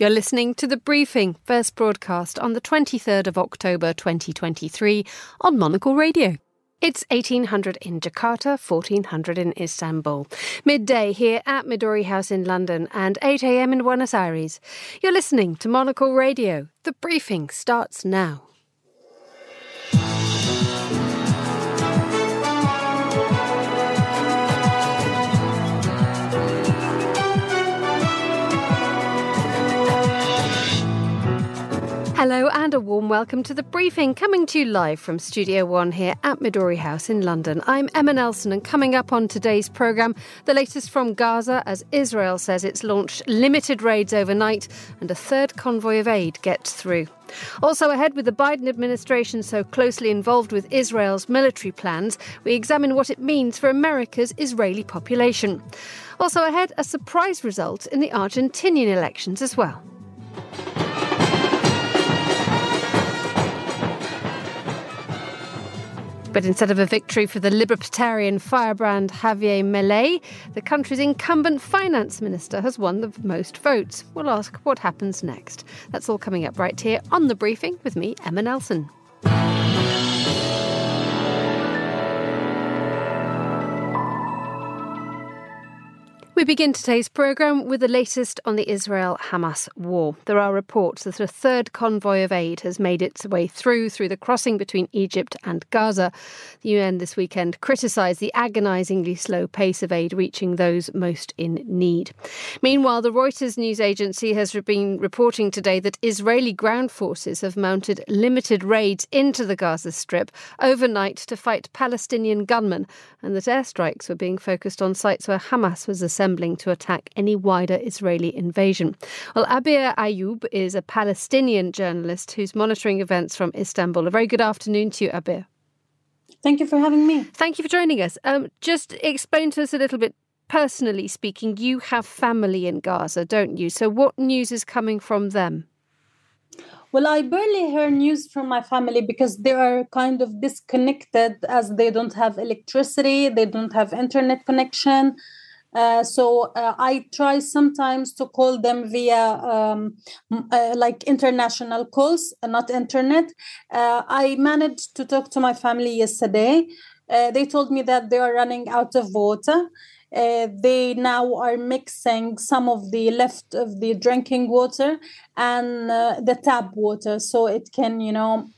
You're listening to The Briefing, first broadcast on the 23rd of October 2023 on Monocle Radio. It's 1800 in Jakarta, 1400 in Istanbul. Midday here at Midori House in London and 8 a.m. in Buenos Aires. You're listening to Monocle Radio. The briefing starts now. Hello and a warm welcome to the briefing coming to you live from Studio One here at Midori House in London. I'm Emma Nelson and coming up on today's programme, the latest from Gaza as Israel says it's launched limited raids overnight and a third convoy of aid gets through. Also ahead with the Biden administration so closely involved with Israel's military plans, we examine what it means for America's Israeli population. Also ahead, a surprise result in the Argentinian elections as well. But instead of a victory for the libertarian firebrand Javier Milei, the country's incumbent finance minister has won the most votes. We'll ask what happens next. That's all coming up right here on the briefing with me, Emma Nelson. We begin today's programme with the latest on the Israel Hamas war. There are reports that a third convoy of aid has made its way through through the crossing between Egypt and Gaza. The UN this weekend criticised the agonisingly slow pace of aid reaching those most in need. Meanwhile, the Reuters news agency has been reporting today that Israeli ground forces have mounted limited raids into the Gaza Strip overnight to fight Palestinian gunmen and that airstrikes were being focused on sites where Hamas was assembled assembling to attack any wider Israeli invasion. Well, Abir Ayoub is a Palestinian journalist who's monitoring events from Istanbul. A very good afternoon to you, Abir. Thank you for having me. Thank you for joining us. Um, just explain to us a little bit, personally speaking, you have family in Gaza, don't you? So, what news is coming from them? Well, I barely hear news from my family because they are kind of disconnected as they don't have electricity, they don't have internet connection. Uh, so uh, I try sometimes to call them via um, uh, like international calls, uh, not internet. Uh, I managed to talk to my family yesterday. they told me that they are running out of water. they now are mixing some of the left of the drinking water and the tap water so it can, you know,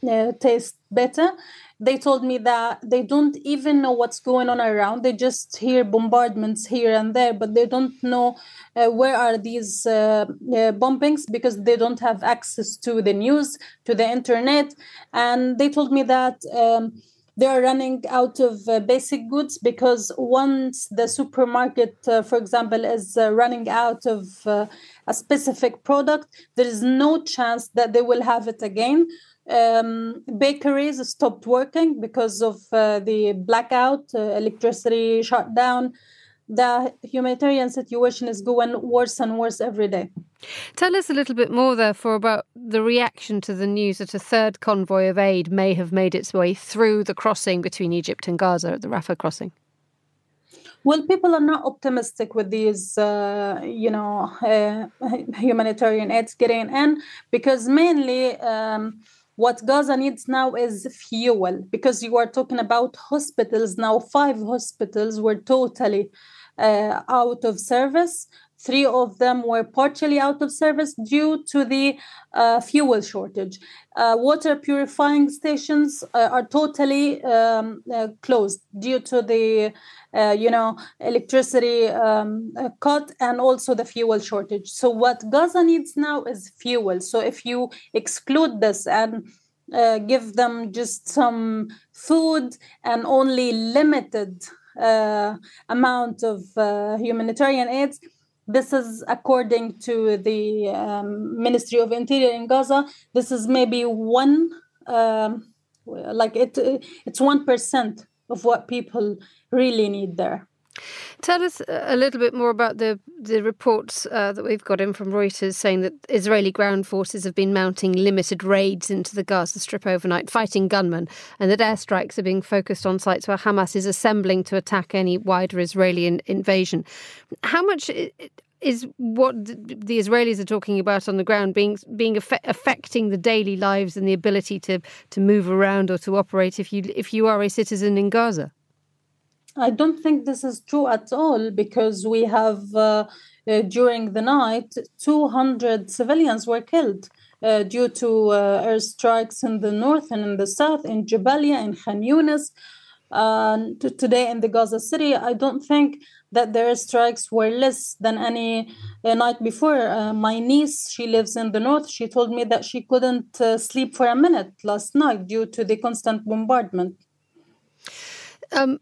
taste better they told me that they don't even know what's going on around. They just hear bombardments here and there but they don't know uh, where are these uh, uh, bombings because they don't have access to the news to the internet. And they told me that um, they are running out of uh, basic goods because once the supermarket uh, for example is uh, running out of a specific product there is no chance that they will have it again um, bakeries stopped working because of uh, the blackout, uh, electricity shutdown. The humanitarian situation is going worse and worse every day. Tell us a little bit more, therefore, about the reaction to the news that a third convoy of aid may have made its way through the crossing between Egypt and Gaza at the Rafah crossing. Well, people are not optimistic with these, uh, you know, uh, humanitarian aids getting in because mainly. Um, what Gaza needs now is fuel because you are talking about hospitals now. Five hospitals were totally uh, out of service. Three of them were partially out of service due to the uh, fuel shortage. Uh, water purifying stations uh, are totally um, uh, closed due to the, uh, you know, electricity um, cut and also the fuel shortage. So what Gaza needs now is fuel. So if you exclude this and uh, give them just some food and only limited uh, amount of uh, humanitarian aids. This is according to the um, Ministry of Interior in Gaza. This is maybe one, um, like it, it's one percent of what people really need there. Tell us a little bit more about the the reports uh, that we've got in from Reuters saying that Israeli ground forces have been mounting limited raids into the Gaza Strip overnight, fighting gunmen, and that airstrikes are being focused on sites where Hamas is assembling to attack any wider Israeli in- invasion. How much is what the Israelis are talking about on the ground being being affecting the daily lives and the ability to to move around or to operate if you if you are a citizen in Gaza? I don't think this is true at all because we have uh, uh, during the night 200 civilians were killed. Uh, due to uh, airstrikes in the north and in the south, in Jabalia, in Khan Yunis, to today in the Gaza City. I don't think that their strikes were less than any uh, night before. Uh, my niece, she lives in the north. She told me that she couldn't sleep for a minute last night due to the constant bombardment. Um,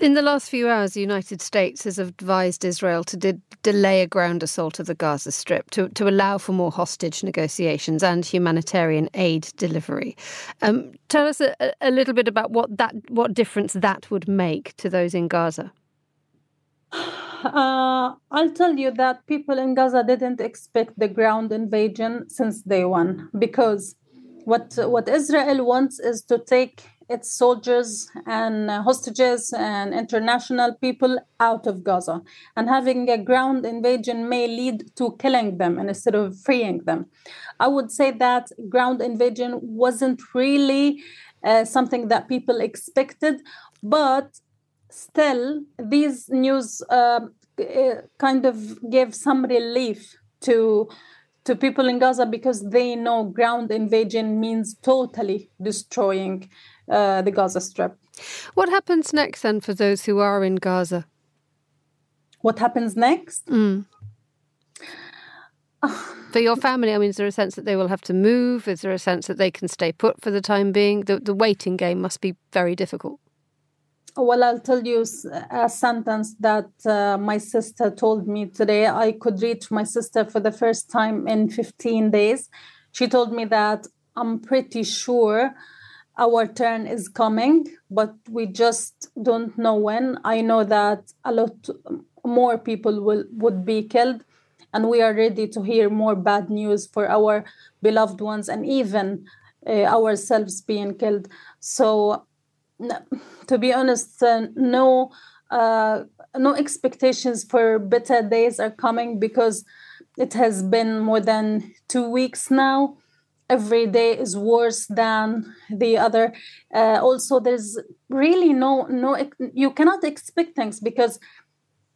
in the last few hours, the United States has advised Israel to de- delay a ground assault of the Gaza Strip to, to allow for more hostage negotiations and humanitarian aid delivery. Um, tell us a, a little bit about what that what difference that would make to those in Gaza. Uh, I'll tell you that people in Gaza didn't expect the ground invasion since day one because what what Israel wants is to take its soldiers and hostages and international people out of Gaza. And having a ground invasion may lead to killing them instead of freeing them. I would say that ground invasion wasn't really uh, something that people expected, but still, these news uh, kind of gave some relief to to people in Gaza because they know ground invasion means totally destroying uh, the Gaza Strip. What happens next then for those who are in Gaza? What happens next? Mm. for your family, I mean, is there a sense that they will have to move? Is there a sense that they can stay put for the time being? The, the waiting game must be very difficult. Well, I'll tell you a sentence that uh, my sister told me today. I could reach my sister for the first time in 15 days. She told me that I'm pretty sure our turn is coming, but we just don't know when. I know that a lot more people will would be killed, and we are ready to hear more bad news for our beloved ones and even uh, ourselves being killed. So, to be honest, uh, no, uh, no expectations for better days are coming because it has been more than two weeks now every day is worse than the other uh, also there's really no no you cannot expect things because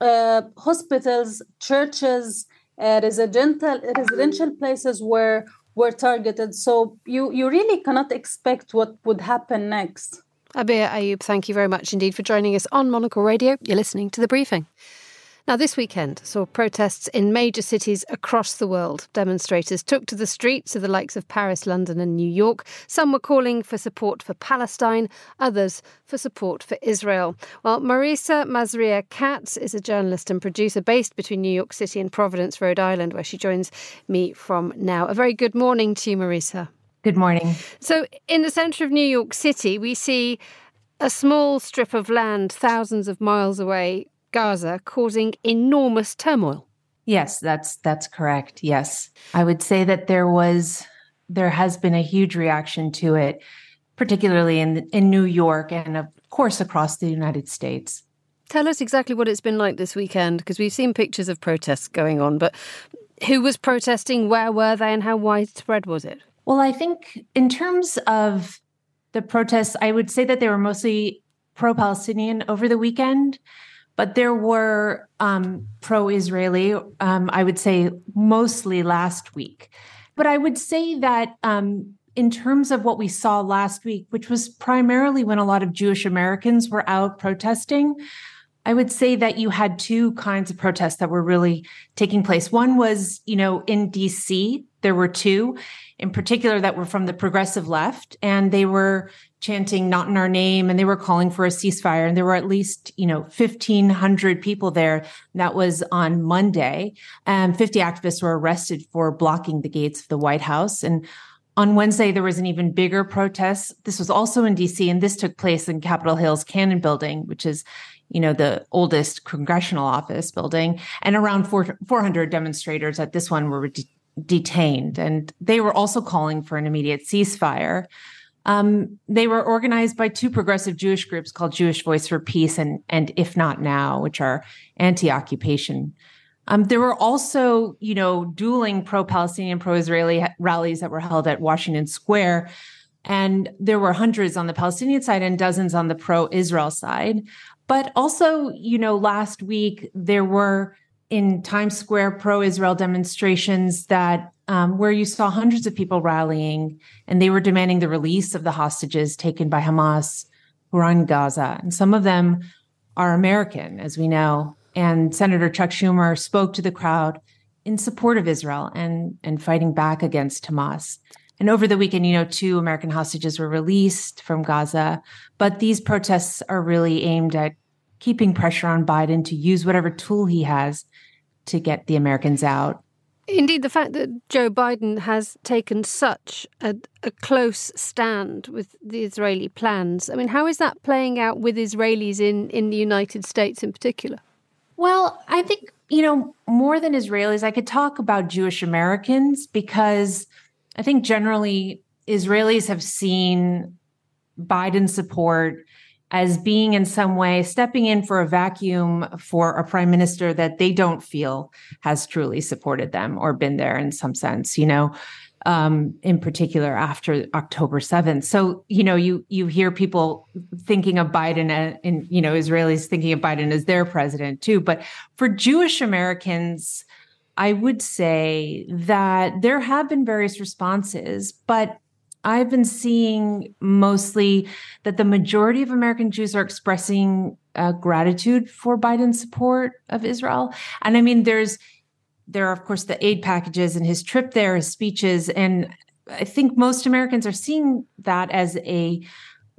uh, hospitals churches uh, residential residential places were were targeted so you you really cannot expect what would happen next Abir Ayoub thank you very much indeed for joining us on Monocle Radio. You're listening to the briefing. Now, this weekend saw protests in major cities across the world. Demonstrators took to the streets of the likes of Paris, London, and New York. Some were calling for support for Palestine, others for support for Israel. Well, Marisa Mazria Katz is a journalist and producer based between New York City and Providence, Rhode Island, where she joins me from now. A very good morning to you, Marisa. Good morning. So, in the centre of New York City, we see a small strip of land thousands of miles away Gaza causing enormous turmoil. Yes, that's that's correct. Yes. I would say that there was there has been a huge reaction to it, particularly in in New York and of course across the United States. Tell us exactly what it's been like this weekend because we've seen pictures of protests going on, but who was protesting, where were they and how widespread was it? Well, I think in terms of the protests, I would say that they were mostly pro-Palestinian over the weekend but there were um, pro Israeli, um, I would say mostly last week. But I would say that um, in terms of what we saw last week, which was primarily when a lot of Jewish Americans were out protesting, I would say that you had two kinds of protests that were really taking place. One was, you know, in DC, there were two in particular that were from the progressive left, and they were chanting not in our name and they were calling for a ceasefire and there were at least you know 1500 people there. That was on monday and 50 activists were arrested for blocking the gates of the white house. And on wednesday there was an even bigger protest. This was also in dc and this took place in capitol hill's cannon building which is you know the oldest congressional office building. And around 400 demonstrators at this one were de- detained. And they were also calling for an immediate ceasefire um, they were organized by two progressive Jewish groups called Jewish Voice for Peace and, and If Not Now, which are anti occupation Um, there were also, you know, dueling pro-Palestinian, pro-Israeli rallies that were held at Washington Square, and there were hundreds on the Palestinian side and dozens on the pro-Israel side. But also, you know, last week there were in Times Square pro-Israel demonstrations that um, where you saw hundreds of people rallying, and they were demanding the release of the hostages taken by Hamas who are in Gaza, and some of them are American, as we know. And Senator Chuck Schumer spoke to the crowd in support of Israel and, and fighting back against Hamas. And over the weekend, you know, two American hostages were released from Gaza. But these protests are really aimed at keeping pressure on Biden to use whatever tool he has to get the Americans out. Indeed, the fact that Joe Biden has taken such a, a, close stand with the Israeli plans, I mean, how is that playing out with Israelis in, in the United States in particular? Well, I think, you know, more than Israelis, I could talk about Jewish Americans because I think generally Israelis have seen Biden support as being in some way stepping in for a vacuum for a prime minister that they don't feel has truly supported them or been there in some sense, you know, um, in particular after October 7th. So, you know, you you hear people thinking of Biden and, and you know, Israelis thinking of Biden as their president too. But for Jewish Americans, I would say that there have been various responses, but I've been seeing mostly that the majority of American Jews are expressing uh, gratitude for Biden's support of Israel. And I mean, there's there are of course the aid packages and his trip there, his speeches, and I think most Americans are seeing that as a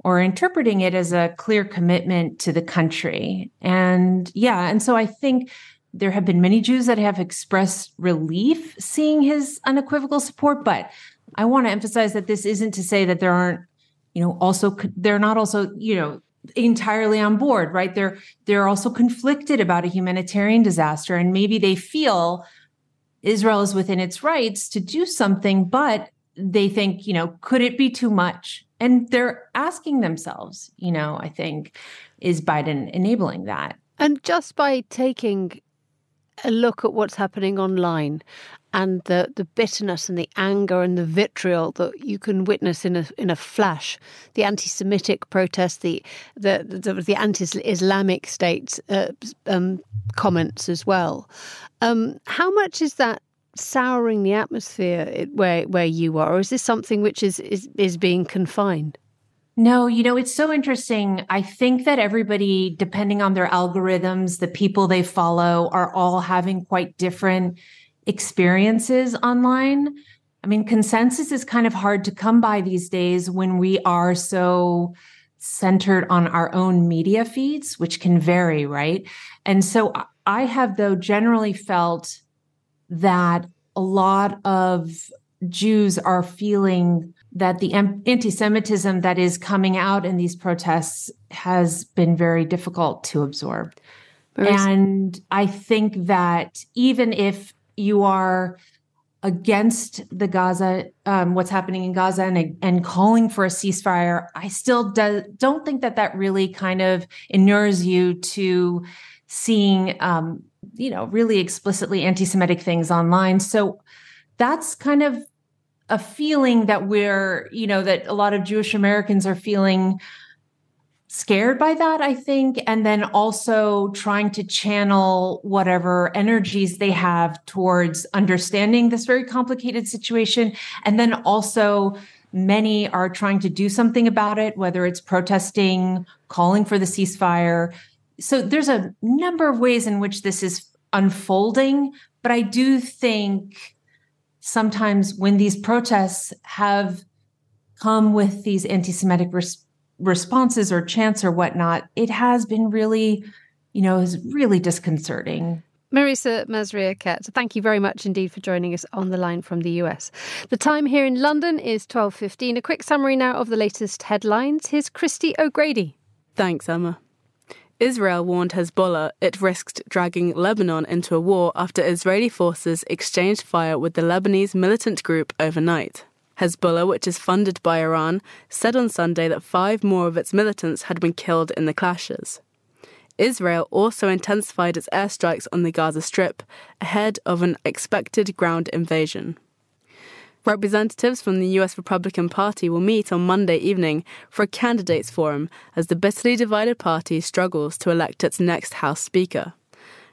or interpreting it as a clear commitment to the country. And yeah, and so I think there have been many Jews that have expressed relief seeing his unequivocal support, but I want to emphasize that this isn't to say that there aren't, you know, also they're not also, you know, entirely on board, right? They're they're also conflicted about a humanitarian disaster and maybe they feel Israel is within its rights to do something, but they think, you know, could it be too much? And they're asking themselves, you know, I think, is Biden enabling that? And just by taking a look at what's happening online and the, the bitterness and the anger and the vitriol that you can witness in a in a flash, the anti-Semitic protests, the the the, the anti-Islamic state uh, um, comments as well. Um, how much is that souring the atmosphere where where you are, or is this something which is is, is being confined? No, you know, it's so interesting. I think that everybody, depending on their algorithms, the people they follow, are all having quite different experiences online. I mean, consensus is kind of hard to come by these days when we are so centered on our own media feeds, which can vary, right? And so I have, though, generally felt that a lot of Jews are feeling that the anti Semitism that is coming out in these protests has been very difficult to absorb. and I think that even if you are against the Gaza, um, what's happening in Gaza, and, and calling for a ceasefire, I still do, don't think that that really kind of inures you to seeing, um, you know, really explicitly anti-Semitic things online. So that's kind of a feeling that we're, you know, that a lot of Jewish Americans are feeling scared by that, I think, and then also trying to channel whatever energies they have towards understanding this very complicated situation. And then also, many are trying to do something about it, whether it's protesting, calling for the ceasefire. So there's a number of ways in which this is unfolding, but I do think sometimes when these protests have come with these anti-Semitic res- responses or chants or whatnot, it has been really, you know, is really disconcerting. Marisa Mazria-Katz, thank you very much indeed for joining us on the line from the US. The time here in London is 12.15. A quick summary now of the latest headlines. Here's Christy O'Grady. Thanks, Emma. Israel warned Hezbollah it risked dragging Lebanon into a war after Israeli forces exchanged fire with the Lebanese militant group overnight. Hezbollah, which is funded by Iran, said on Sunday that five more of its militants had been killed in the clashes. Israel also intensified its airstrikes on the Gaza Strip ahead of an expected ground invasion. Representatives from the US Republican Party will meet on Monday evening for a candidates forum as the bitterly divided party struggles to elect its next House Speaker.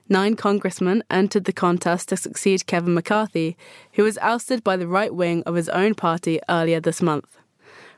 Nine congressmen entered the contest to succeed Kevin McCarthy, who was ousted by the right wing of his own party earlier this month.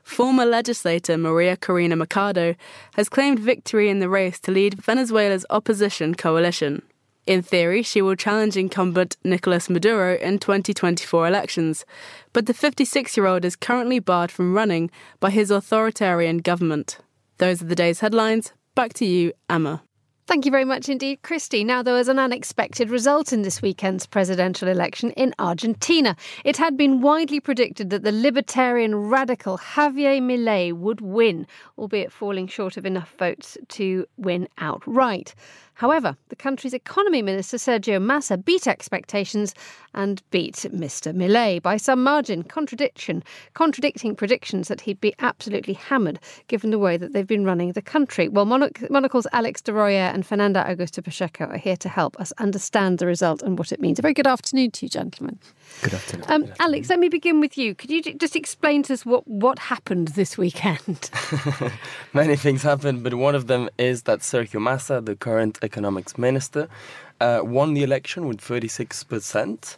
Former legislator Maria Corina Machado has claimed victory in the race to lead Venezuela's opposition coalition. In theory, she will challenge incumbent Nicolas Maduro in 2024 elections, but the 56 year old is currently barred from running by his authoritarian government. Those are the day's headlines. Back to you, Emma. Thank you very much indeed, Christy. Now, there was an unexpected result in this weekend's presidential election in Argentina. It had been widely predicted that the libertarian radical Javier Milei would win, albeit falling short of enough votes to win outright. However, the country's economy minister Sergio Massa beat expectations and beat Mr. Milei by some margin, contradiction, contradicting predictions that he'd be absolutely hammered given the way that they've been running the country. Well, Monocle's Alex de Royer and Fernando Augusto Pacheco are here to help us understand the result and what it means. A very good afternoon to you, gentlemen. Good afternoon. Um, good afternoon. Alex, let me begin with you. Could you just explain to us what, what happened this weekend? Many things happened, but one of them is that Sergio Massa, the current economics minister, uh, won the election with 36%.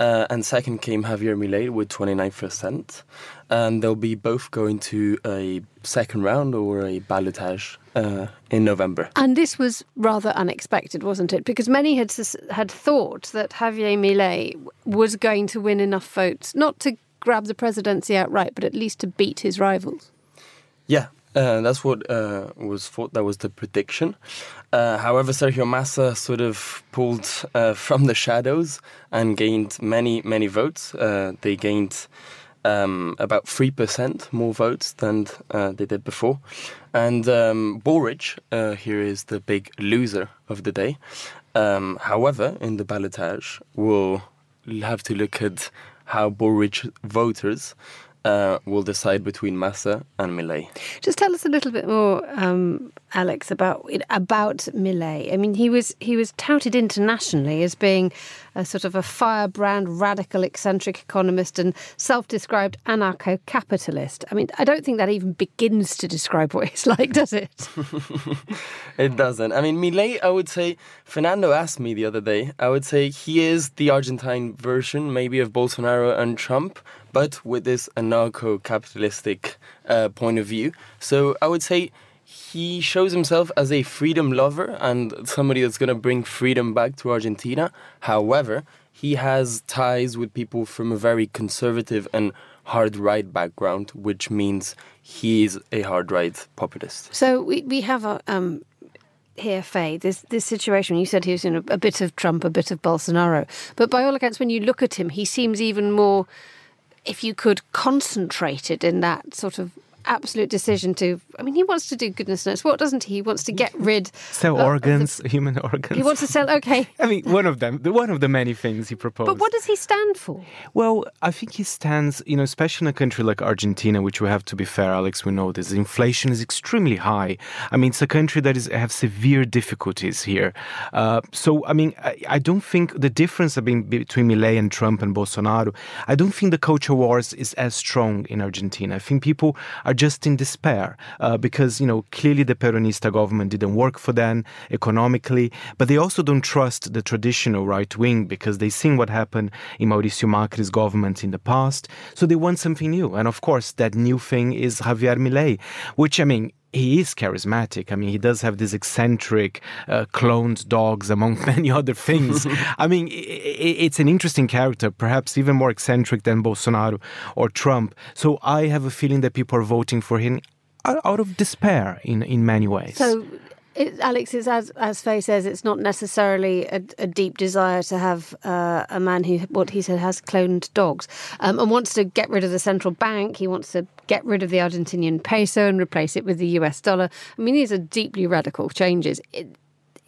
Uh, and second came Javier Milei with 29%. And they'll be both going to a second round or a ballotage uh, in November. And this was rather unexpected, wasn't it? Because many had had thought that Javier Milei was going to win enough votes, not to grab the presidency outright, but at least to beat his rivals. Yeah, uh, that's what uh, was thought. That was the prediction. Uh, however, Sergio Massa sort of pulled uh, from the shadows and gained many, many votes. Uh, they gained um, about three percent more votes than they did before. And um, here is the big loser of the day. Um, however, in the ballotage, we'll have to look at how Bullrich voters uh, will decide between Massa and Milei. Just tell us a little bit more, um, Alex, about about Milei. I mean, he was he was touted internationally as being a sort of a firebrand, radical, eccentric economist and self-described anarcho-capitalist. I mean, I don't think that even begins to describe what he's like, does it? it doesn't. I mean, Milei, I would say. Fernando asked me the other day. I would say he is the Argentine version, maybe of Bolsonaro and Trump, but with this anarcho-capitalistic uh, point of view. So I would say he shows himself as a freedom lover and somebody that's going to bring freedom back to Argentina. However, he has ties with people from a very conservative and hard right background, which means he is a hard right populist. So we, we have a. Um, here, Faye, this this situation. You said he was in a, a bit of Trump, a bit of Bolsonaro, but by all accounts, when you look at him, he seems even more if you could concentrate it in that sort of absolute decision to I mean he wants to do goodness knows what doesn't he? He wants to get rid sell of, organs of the, human organs. He wants to sell okay. I mean one of them one of the many things he proposed. But what does he stand for? Well I think he stands you know especially in a country like Argentina which we have to be fair Alex we know this inflation is extremely high. I mean it's a country that is have severe difficulties here. Uh, so I mean I, I, don't think the difference between Milei and Trump and Bolsonaro I don't think the culture wars is as strong in Argentina. I think people are just in despair uh, because you know clearly the Peronista government didn't work for them economically, but they also don't trust the traditional right wing because they've seen what happened in Mauricio Macri's government in the past, so they want something new. And of course, that new thing is Javier Milei, which I mean he is charismatic. I mean, he does have these eccentric uh, cloned dogs, among many other things. I mean, it's an interesting character, perhaps even more eccentric than Bolsonaro or Trump. So I have a feeling that people are voting for him out of despair in, in many ways. So it, Alex, as as Faye says, it's not necessarily a, a deep desire to have uh, a man who, what he said, has cloned dogs um, and wants to get rid of the central bank. He wants to get rid of the Argentinian peso and replace it with the US dollar. I mean, these are deeply radical changes. It,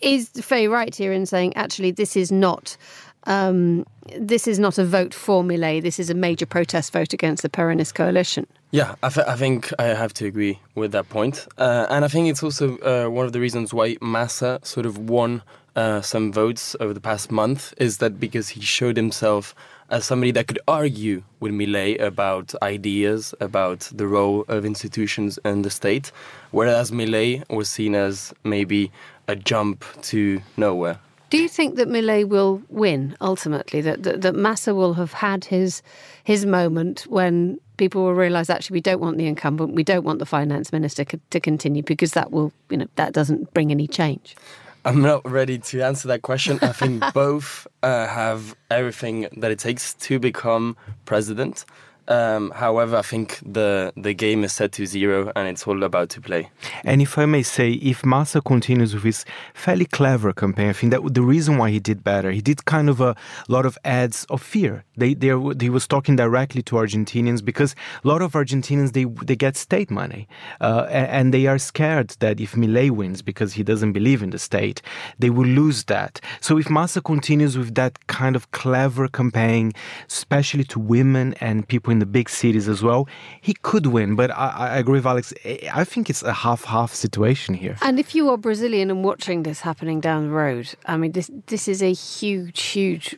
is Faye right here in saying actually this is not um, this is not a vote for Milei. This is a major protest vote against the Peronist coalition. Yeah, I, th- I think I have to agree with that point. Uh, and I think it's also uh, one of the reasons why Massa sort of won uh, some votes over the past month is that because he showed himself as somebody that could argue with Milei about ideas, about the role of institutions and the state, whereas Milei was seen as maybe a jump to nowhere. Do you think that Milei will win ultimately? That, that that Massa will have had his his moment when people will realise actually we don't want the incumbent, we don't want the finance minister to continue because that will you know that doesn't bring any change. I'm not ready to answer that question. I think both uh, have everything that it takes to become president. Um, however, I think the the game is set to zero and it's all about to play. And if I may say, if Massa continues with his fairly clever campaign, I think that the reason why he did better, he did kind of a lot of ads of fear. They, they he was talking directly to Argentinians because a lot of Argentinians they they get state money, uh, and they are scared that if Milei wins because he doesn't believe in the state, they will lose that. So if Massa continues with that kind of clever campaign, especially to women and people in the big cities as well, he could win. But I, I agree with Alex. I think it's a half-half situation here. And if you are Brazilian and watching this happening down the road, I mean, this this is a huge, huge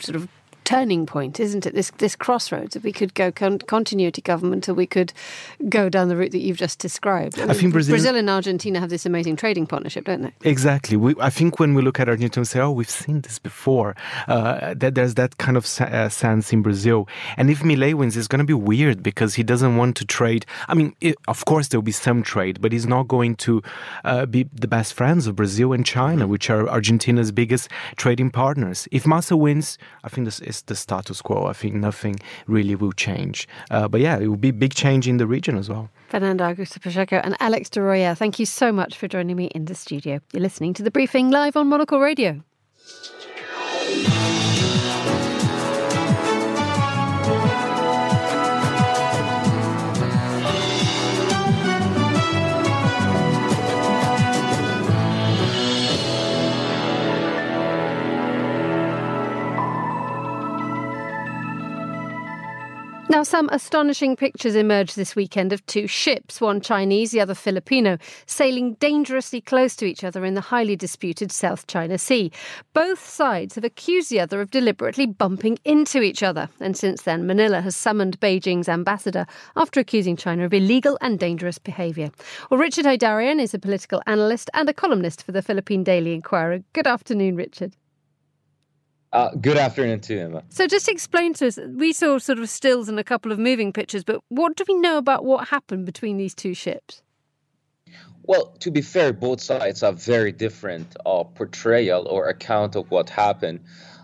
sort of turning point, isn't it? This this crossroads. If we could go con- continuity government, or we could go down the route that you've just described. I, I think Brazil, Brazil, and Argentina have this amazing trading partnership, don't they? Exactly. We, I think when we look at Argentina, we say, "Oh, we've seen this before." Uh, that there's that kind of uh, sense in Brazil. And if Milei wins, it's going to be weird because he doesn't want to trade. I mean, it, of course there will be some trade, but he's not going to uh, be the best friends of Brazil and China, which are Argentina's biggest trading partners. If Massa wins, I think this is the status quo. I think nothing really will change. Uh, but yeah, it will be big change in the region as well. Fernando Augusto Pacheco and Alex de Royer, thank you so much for joining me in the studio. You're listening to the briefing live on Monocle Radio. Some astonishing pictures emerged this weekend of two ships, one Chinese, the other Filipino, sailing dangerously close to each other in the highly disputed South China Sea. Both sides have accused the other of deliberately bumping into each other. And since then, Manila has summoned Beijing's ambassador after accusing China of illegal and dangerous behaviour. Well, Richard Heydarian is a political analyst and a columnist for the Philippine Daily Inquirer. Good afternoon, Richard. Uh, good afternoon to you, Emma. So, just explain to us. We saw sort of stills and a couple of moving pictures, but what do we know about what happened between these two ships? Well, to be fair, both sides have very different uh, portrayal or account of what happened.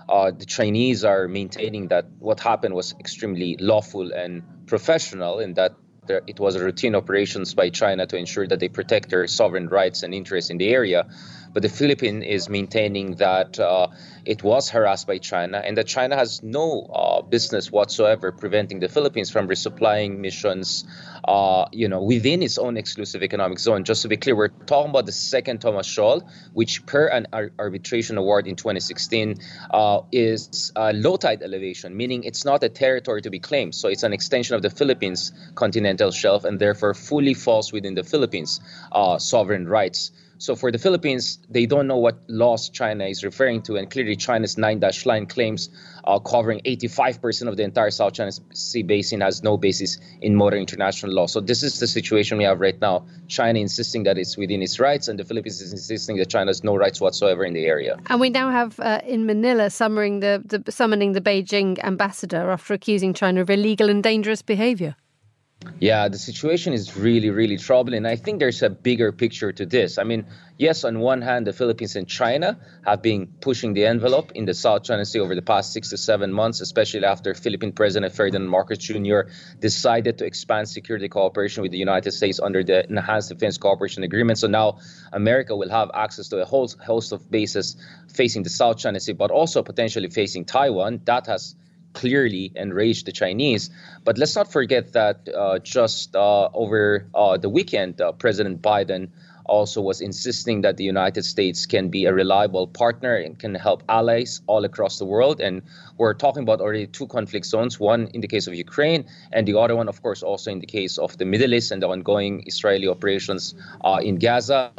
Uh, the Chinese are maintaining that what happened was extremely lawful and professional, in that there, it was a routine operations by China to ensure that they protect their sovereign rights and interests in the area. But the Philippines is maintaining that uh, it was harassed by China and that China has no uh, business whatsoever preventing the Philippines from resupplying missions, uh, you know, within its own exclusive economic zone. Just to be clear, we're talking about the second Thomas Shoal, which per an ar- arbitration award in 2016 uh, is low tide elevation, meaning it's not a territory to be claimed. So it's an extension of the Philippines continental shelf and therefore fully falls within the Philippines' uh, sovereign rights. So for the Philippines, they don't know what laws China is referring to, and clearly China's nine dash line claims uh, covering 85% of the entire South China Sea basin has no basis in modern international law. So this is the situation we have right now. China insisting that it's within its rights, and the Philippines is insisting that China has no rights whatsoever in the area. And we now have uh, in Manila summoning the, the summoning the Beijing ambassador after accusing China of illegal and dangerous behavior. Yeah, the situation is really, really troubling. I think there's a bigger picture to this. I mean, yes, on one hand, the Philippines and China have been pushing the envelope in the South China Sea over the past six to seven months, especially after Philippine President Ferdinand Marcos Jr. decided to expand security cooperation with the United States under the Enhanced Defense Cooperation Agreement. So now America will have access to a whole host of bases facing the South China Sea, but also potentially facing Taiwan. That has clearly enraged the Chinese. But let's not forget that uh, just uh, over uh, the weekend, uh, President Biden also was insisting that the United States can be a reliable partner and can help allies all across the world. And we're talking about already two conflict zones one in the case of Ukraine, and the other one, of course, also in the case of the Middle East and the ongoing Israeli operations uh, in Gaza.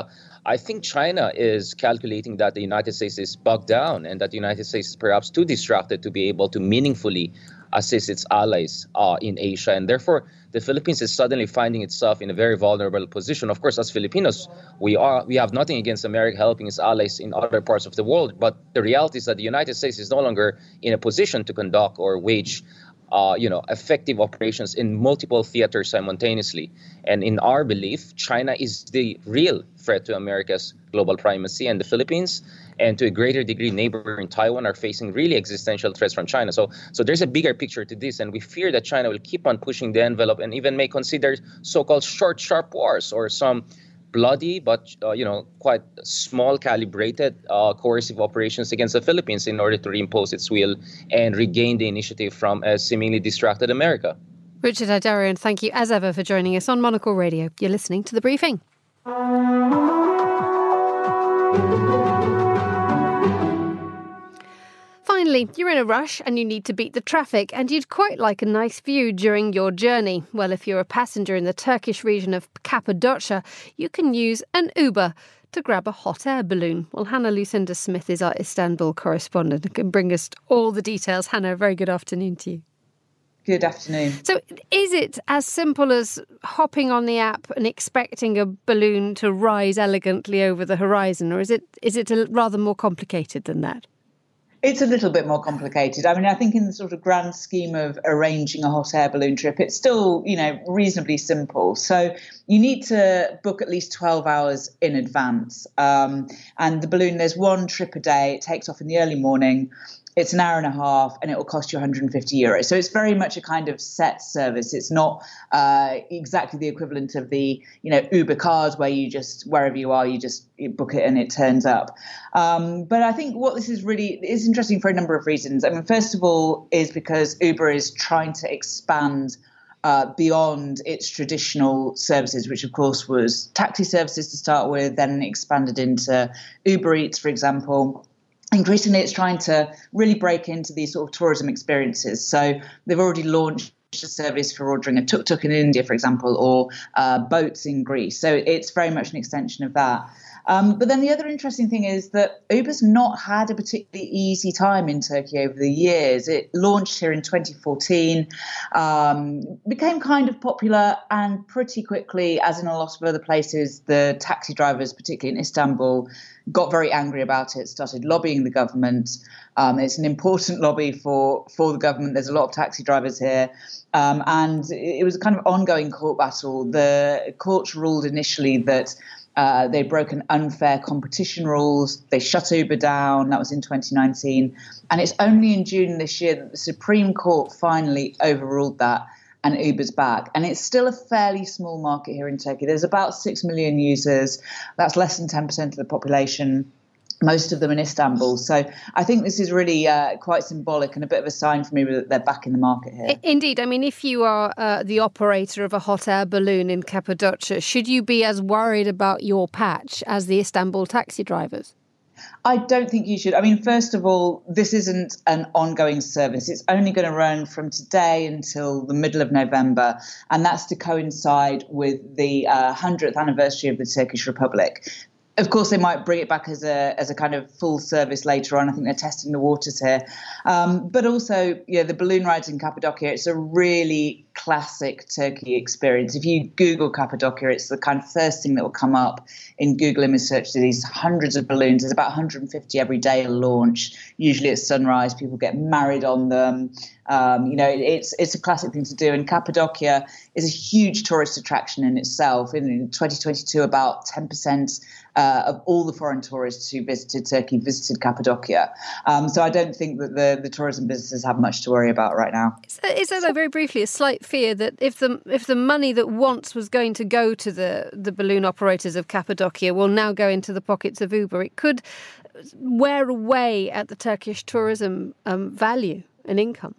I think China is calculating that the United States is bogged down and that the United States is perhaps too distracted to be able to meaningfully assist its allies uh, in Asia. And therefore, the Philippines is suddenly finding itself in a very vulnerable position. Of course, as Filipinos, we are we have nothing against America helping its allies in other parts of the world. But the reality is that the United States is no longer in a position to conduct or wage uh, you know, effective operations in multiple theaters simultaneously. And in our belief, China is the real threat to America's global primacy, and the Philippines, and to a greater degree, neighboring Taiwan are facing really existential threats from China. So, so there's a bigger picture to this, and we fear that China will keep on pushing the envelope and even may consider so-called short, sharp wars or some bloody but uh, you know quite small calibrated uh, coercive operations against the Philippines in order to reimpose its will and regain the initiative from a seemingly distracted America. Richard Heydarian, thank you as ever for joining us on Monocle Radio. You're listening to the briefing. Finally, you're in a rush and you need to beat the traffic, and you'd quite like a nice view during your journey. Well, if you're a passenger in the Turkish region of Cappadocia, you can use an Uber to grab a hot air balloon. Well, Hannah Lucinda Smith is our Istanbul correspondent and can bring us all the details. Hannah, very good afternoon to you. Good afternoon. So, is it as simple as hopping on the app and expecting a balloon to rise elegantly over the horizon, or is it is it rather more complicated than that? It's a little bit more complicated. I mean, I think in the sort of grand scheme of arranging a hot air balloon trip, it's still, you know, reasonably simple. So you need to book at least 12 hours in advance. Um, and the balloon, there's one trip a day. It takes off in the early morning it's an hour and a half and it will cost you 150 euros. So it's very much a kind of set service. It's not uh, exactly the equivalent of the you know Uber cars where you just wherever you are you just you book it and it turns up. Um, but I think what this is really is interesting for a number of reasons. I mean, first of all, is because Uber is trying to expand. Uh, beyond its traditional services, which of course was taxi services to start with, then expanded into Uber Eats, for example, increasingly it's trying to really break into these sort of tourism experiences. So they've already launched a service for ordering a tuk tuk in India, for example, or uh, boats in Greece. So it's very much an extension of that. Um, but then the other interesting thing is that Uber's not had a particularly easy time in Turkey over the years. It launched here in 2014, um, became kind of popular, and pretty quickly, as in a lot of other places, the taxi drivers, particularly in Istanbul, got very angry about it, started lobbying the government. Um, it's an important lobby for, for the government. There's a lot of taxi drivers here. Um, and it was a kind of ongoing court battle. The courts ruled initially that uh, they broken unfair competition rules. They shut Uber down. That was in 2019. And it's only in June this year that the Supreme Court finally overruled that and Uber's back. And it's still a fairly small market here in Turkey. There's about 6 million users. That's less than 10% of the population. Most of them in Istanbul. So I think this is really uh, quite symbolic and a bit of a sign for me that they're back in the market here. Indeed. I mean, if you are uh, the operator of a hot air balloon in Cappadocia, should you be as worried about your patch as the Istanbul taxi drivers? I don't think you should. I mean, first of all, this isn't an ongoing service. It's only going to run from today until the middle of November, and that's to coincide with the uh, 100th anniversary of the Turkish Republic of course, they might bring it back as a as a kind of full service later on. I think they're testing the waters here, um, but also, yeah, the balloon rides in Cappadocia. It's a really classic Turkey experience. If you Google Cappadocia, it's the kind of first thing that will come up in Google image search. These hundreds of balloons. There's about 150 every day launch. Usually at sunrise, people get married on them. Um, you know, it's it's a classic thing to do. And Cappadocia is a huge tourist attraction in itself. In 2022, about 10% uh, of all the foreign tourists who visited Turkey visited Cappadocia. Um, so I don't think that the, the tourism businesses have much to worry about right now. Is there, is there though, very briefly, a slight fear that if the if the money that once was going to go to the the balloon operators of Cappadocia will now go into the pockets of Uber, it could wear away at the Turkish tourism um, value and income.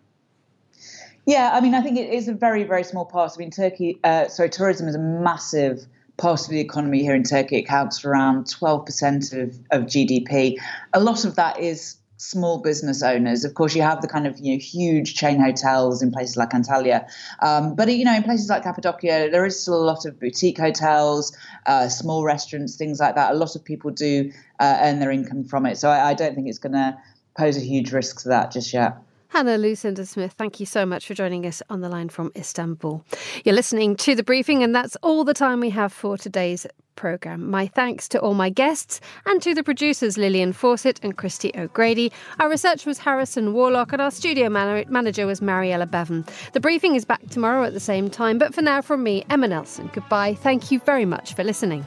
Yeah, I mean, I think it is a very, very small part. I mean, Turkey, uh, sorry, tourism is a massive part of the economy here in Turkey. It accounts for around 12% of, of GDP. A lot of that is small business owners. Of course, you have the kind of you know huge chain hotels in places like Antalya, um, but you know in places like Cappadocia, there is still a lot of boutique hotels, uh, small restaurants, things like that. A lot of people do uh, earn their income from it, so I, I don't think it's going to pose a huge risk to that just yet. Hannah Lucinda Smith, thank you so much for joining us on the line from Istanbul. You're listening to the briefing, and that's all the time we have for today's programme. My thanks to all my guests and to the producers Lillian Fawcett and Christy O'Grady. Our research was Harrison Warlock, and our studio man- manager was Mariella Bevan. The briefing is back tomorrow at the same time, but for now, from me, Emma Nelson, goodbye. Thank you very much for listening.